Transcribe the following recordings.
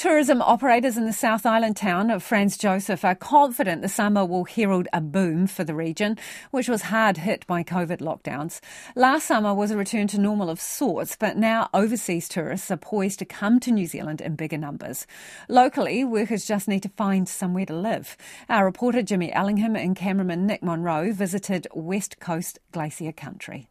Tourism operators in the South Island town of Franz Josef are confident the summer will herald a boom for the region, which was hard hit by COVID lockdowns. Last summer was a return to normal of sorts, but now overseas tourists are poised to come to New Zealand in bigger numbers. Locally, workers just need to find somewhere to live. Our reporter Jimmy Ellingham and cameraman Nick Monro visited West Coast Glacier Country.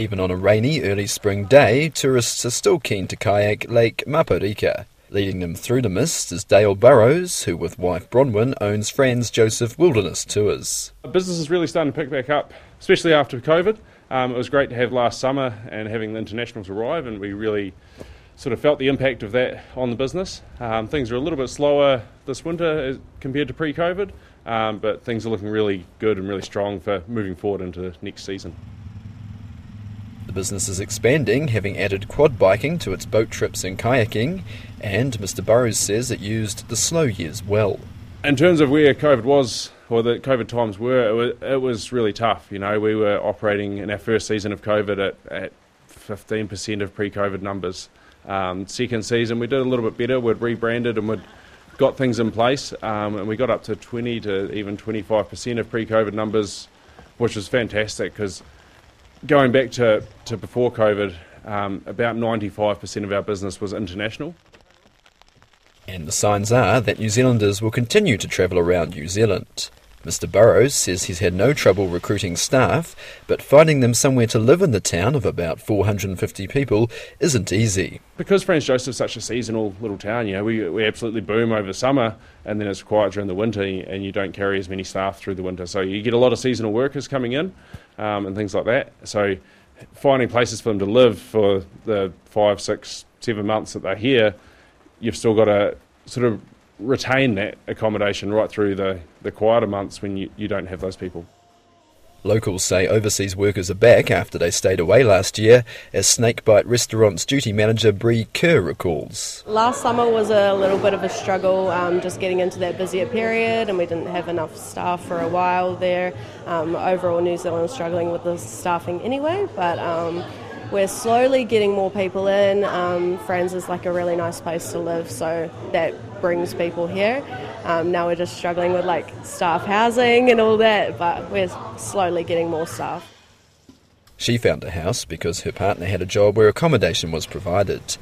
Even on a rainy early spring day, tourists are still keen to kayak Lake Mapourika. Leading them through the mist is Dale Burrows, who with wife Bronwyn owns Franz Josef Wilderness Tours. Business is really starting to pick back up, especially after COVID. Um, it was great to have last summer and having the internationals arrive, and we really sort of felt the impact of that on the business. Um, things are a little bit slower this winter compared to pre COVID, um, but things are looking really good and really strong for moving forward into next season. The business is expanding, having added quad biking to its boat trips and kayaking, and Mr. Burrows says it used the slow years well. In terms of where COVID was, or the COVID times were, it was, really tough. You know, we were operating in our first season of COVID at, at 15% of pre COVID numbers. Um, second season, we did a little bit better. We'd rebranded and we'd got things in place, um, and we got up to 20 to even 25% of pre COVID numbers, which was fantastic because going back to, to before COVID, um, about 95% of our business was international. And the signs are that New Zealanders will continue to travel around New Zealand. Mr. Burrows says he's had no trouble recruiting staff, but finding them somewhere to live in the town of about 450 people isn't easy. Because Franz Josef's such a seasonal little town, you know, we, we absolutely boom over summer and then it's quiet during the winter and you don't carry as many staff through the winter. So you get a lot of seasonal workers coming in um, and things like that. So finding places for them to live for the five, six, seven months that they're here, you've still got to sort of retain that accommodation right through the, the quieter months when you, you don't have those people. Locals say overseas workers are back after they stayed away last year, as Snakebite Restaurant's duty manager Bree Kerr recalls. Last summer was a little bit of a struggle, um, just getting into that busier period, and we didn't have enough staff for a while there. Um, overall, New Zealand was struggling with the staffing anyway, but um, we're slowly getting more people in. Um, Franz is like a really nice place to live, so that brings people here. Um, now we're just struggling with like staff housing and all that, but we're slowly getting more staff. She found a house because her partner had a job where accommodation was provided.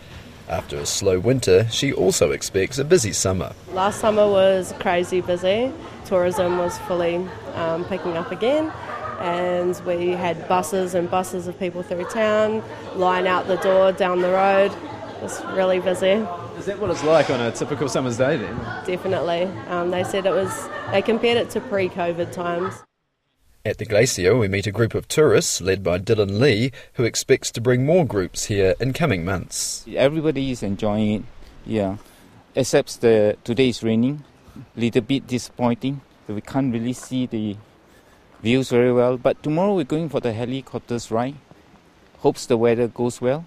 After a slow winter, she also expects a busy summer. Last summer was crazy busy. Tourism was fully um, picking up again and we had buses and buses of people through town, line out the door down the road. It was really busy. Is that what it's like on a typical summer's day then? Definitely. Um, they said it was, they compared it to pre COVID times. At the glacier, we meet a group of tourists led by Dylan Lee, who expects to bring more groups here in coming months. Everybody is enjoying it, yeah. Except the today is raining, little bit disappointing. We can't really see the views very well. But tomorrow we're going for the helicopters ride. Hopes the weather goes well.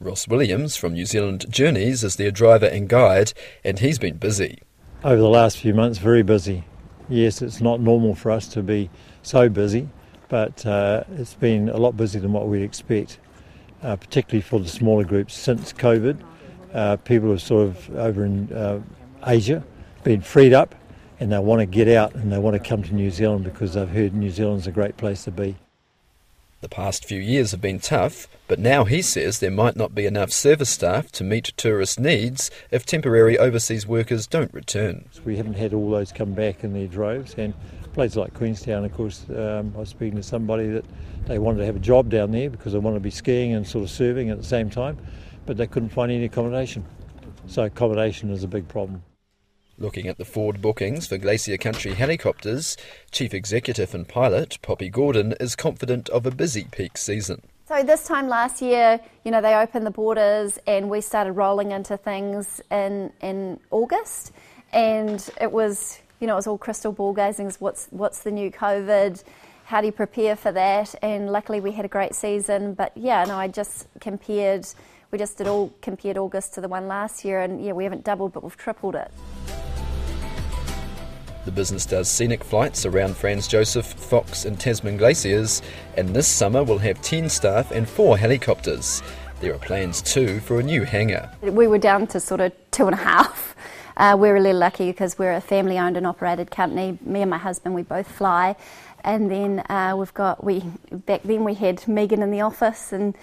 Ross Williams from New Zealand Journeys is their driver and guide, and he's been busy. Over the last few months, very busy. Yes, it's not normal for us to be so busy, but uh, it's been a lot busier than what we'd expect, uh, particularly for the smaller groups since COVID. Uh, people have sort of over in uh, Asia been freed up and they want to get out and they want to come to New Zealand because they've heard New Zealand's a great place to be. The past few years have been tough, but now he says there might not be enough service staff to meet tourist needs if temporary overseas workers don't return. We haven't had all those come back in their droves, and places like Queenstown, of course, um, I was speaking to somebody that they wanted to have a job down there because they wanted to be skiing and sort of serving at the same time, but they couldn't find any accommodation. So accommodation is a big problem. Looking at the forward bookings for Glacier Country helicopters, Chief Executive and pilot Poppy Gordon is confident of a busy peak season. So this time last year, you know, they opened the borders and we started rolling into things in in August, and it was, you know, it was all crystal ball gazing. What's what's the new COVID? How do you prepare for that? And luckily, we had a great season. But yeah, no, I just compared. We just did all compared August to the one last year, and yeah, we haven't doubled, but we've tripled it. The business does scenic flights around Franz Josef, Fox, and Tasman glaciers, and this summer will have 10 staff and 4 helicopters. There are plans too for a new hangar. We were down to sort of two and a half. Uh, we're really lucky because we're a family owned and operated company. Me and my husband, we both fly. And then uh, we've got, we back then we had Megan in the office and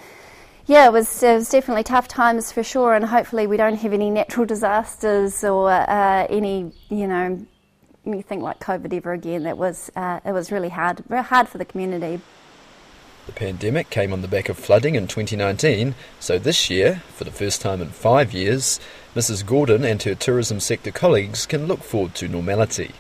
yeah, it was, it was definitely tough times for sure, and hopefully we don't have any natural disasters or uh, any, you know, anything like COVID ever again. That was uh, it was really hard, very hard for the community. The pandemic came on the back of flooding in 2019, so this year, for the first time in five years, Mrs. Gordon and her tourism sector colleagues can look forward to normality.